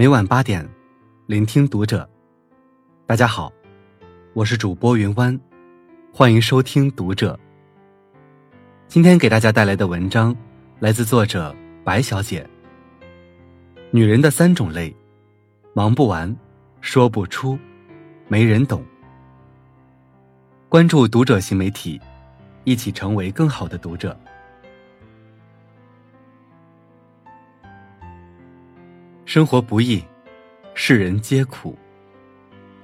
每晚八点，聆听读者。大家好，我是主播云湾，欢迎收听读者。今天给大家带来的文章来自作者白小姐。女人的三种累，忙不完，说不出，没人懂。关注读者新媒体，一起成为更好的读者。生活不易，世人皆苦。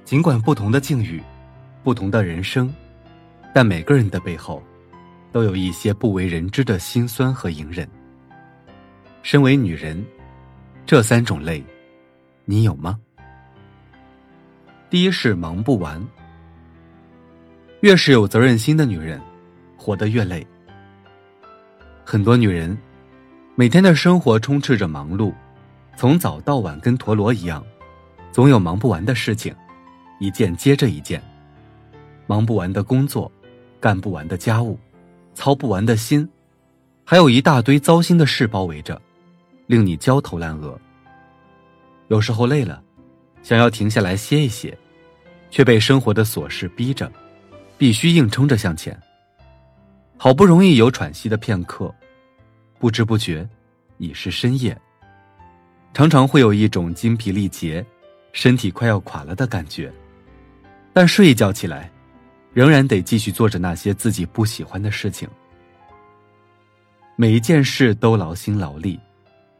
尽管不同的境遇，不同的人生，但每个人的背后，都有一些不为人知的辛酸和隐忍。身为女人，这三种累，你有吗？第一是忙不完。越是有责任心的女人，活得越累。很多女人，每天的生活充斥着忙碌。从早到晚跟陀螺一样，总有忙不完的事情，一件接着一件。忙不完的工作，干不完的家务，操不完的心，还有一大堆糟心的事包围着，令你焦头烂额。有时候累了，想要停下来歇一歇，却被生活的琐事逼着，必须硬撑着向前。好不容易有喘息的片刻，不知不觉，已是深夜。常常会有一种精疲力竭、身体快要垮了的感觉，但睡一觉起来，仍然得继续做着那些自己不喜欢的事情。每一件事都劳心劳力，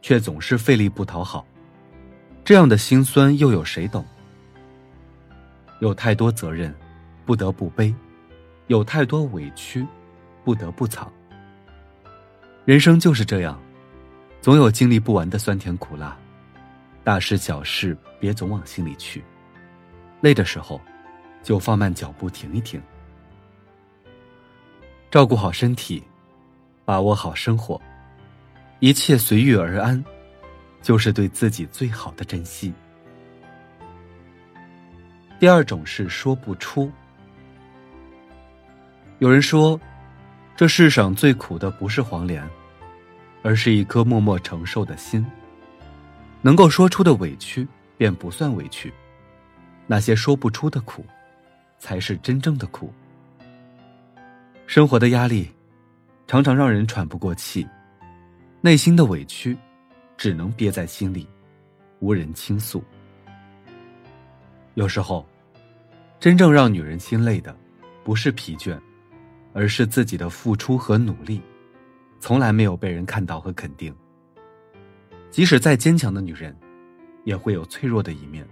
却总是费力不讨好，这样的心酸又有谁懂？有太多责任，不得不背；有太多委屈，不得不藏。人生就是这样，总有经历不完的酸甜苦辣。大事小事别总往心里去，累的时候，就放慢脚步停一停，照顾好身体，把握好生活，一切随遇而安，就是对自己最好的珍惜。第二种是说不出。有人说，这世上最苦的不是黄连，而是一颗默默承受的心。能够说出的委屈便不算委屈，那些说不出的苦，才是真正的苦。生活的压力，常常让人喘不过气，内心的委屈，只能憋在心里，无人倾诉。有时候，真正让女人心累的，不是疲倦，而是自己的付出和努力，从来没有被人看到和肯定。即使再坚强的女人，也会有脆弱的一面。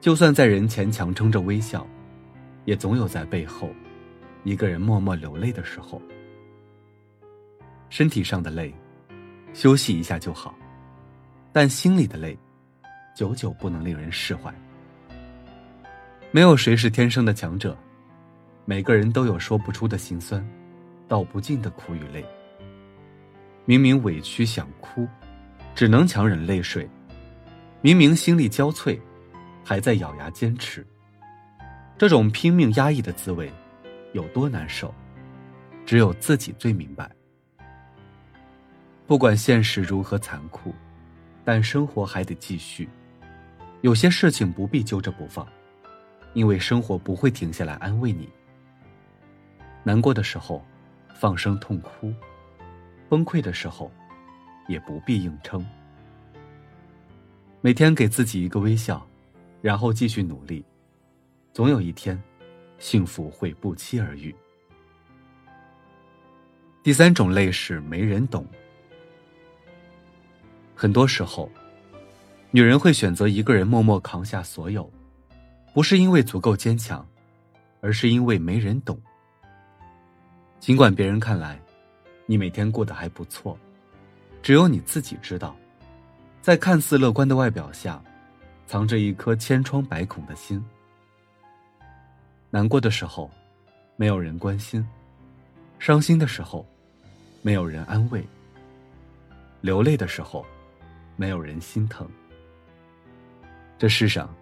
就算在人前强撑着微笑，也总有在背后，一个人默默流泪的时候。身体上的累，休息一下就好；但心里的累，久久不能令人释怀。没有谁是天生的强者，每个人都有说不出的心酸，道不尽的苦与累。明明委屈想哭。只能强忍泪水，明明心力交瘁，还在咬牙坚持。这种拼命压抑的滋味，有多难受，只有自己最明白。不管现实如何残酷，但生活还得继续。有些事情不必揪着不放，因为生活不会停下来安慰你。难过的时候，放声痛哭；崩溃的时候。也不必硬撑，每天给自己一个微笑，然后继续努力，总有一天，幸福会不期而遇。第三种类是没人懂。很多时候，女人会选择一个人默默扛下所有，不是因为足够坚强，而是因为没人懂。尽管别人看来，你每天过得还不错。只有你自己知道，在看似乐观的外表下，藏着一颗千疮百孔的心。难过的时候，没有人关心；伤心的时候，没有人安慰；流泪的时候，没有人心疼。这世上，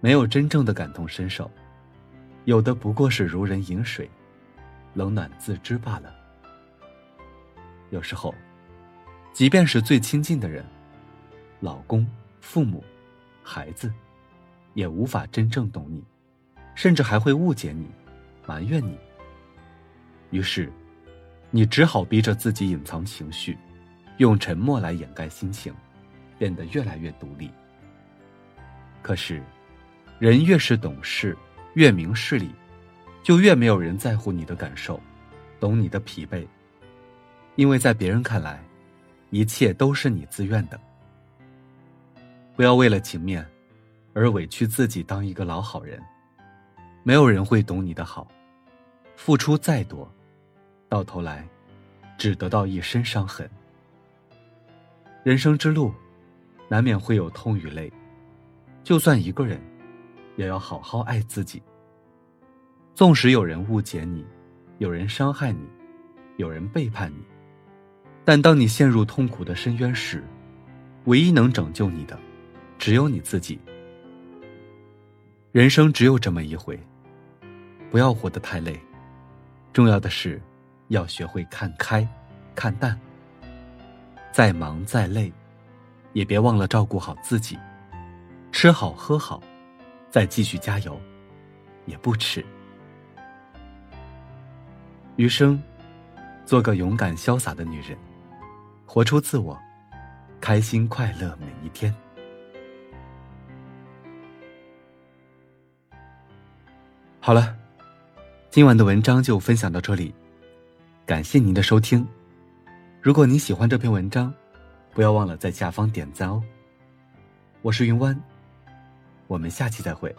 没有真正的感同身受，有的不过是如人饮水，冷暖自知罢了。有时候。即便是最亲近的人，老公、父母、孩子，也无法真正懂你，甚至还会误解你、埋怨你。于是，你只好逼着自己隐藏情绪，用沉默来掩盖心情，变得越来越独立。可是，人越是懂事，越明事理，就越没有人在乎你的感受，懂你的疲惫。因为在别人看来，一切都是你自愿的。不要为了情面，而委屈自己当一个老好人。没有人会懂你的好，付出再多，到头来，只得到一身伤痕。人生之路，难免会有痛与泪。就算一个人，也要好好爱自己。纵使有人误解你，有人伤害你，有人背叛你，但当你陷入痛苦的深渊时，唯一能拯救你的，只有你自己。人生只有这么一回，不要活得太累。重要的是，要学会看开、看淡。再忙再累，也别忘了照顾好自己。吃好喝好，再继续加油，也不迟。余生，做个勇敢潇洒的女人，活出自我，开心快乐每一天。好了，今晚的文章就分享到这里，感谢您的收听。如果您喜欢这篇文章，不要忘了在下方点赞哦。我是云湾。我们下期再会。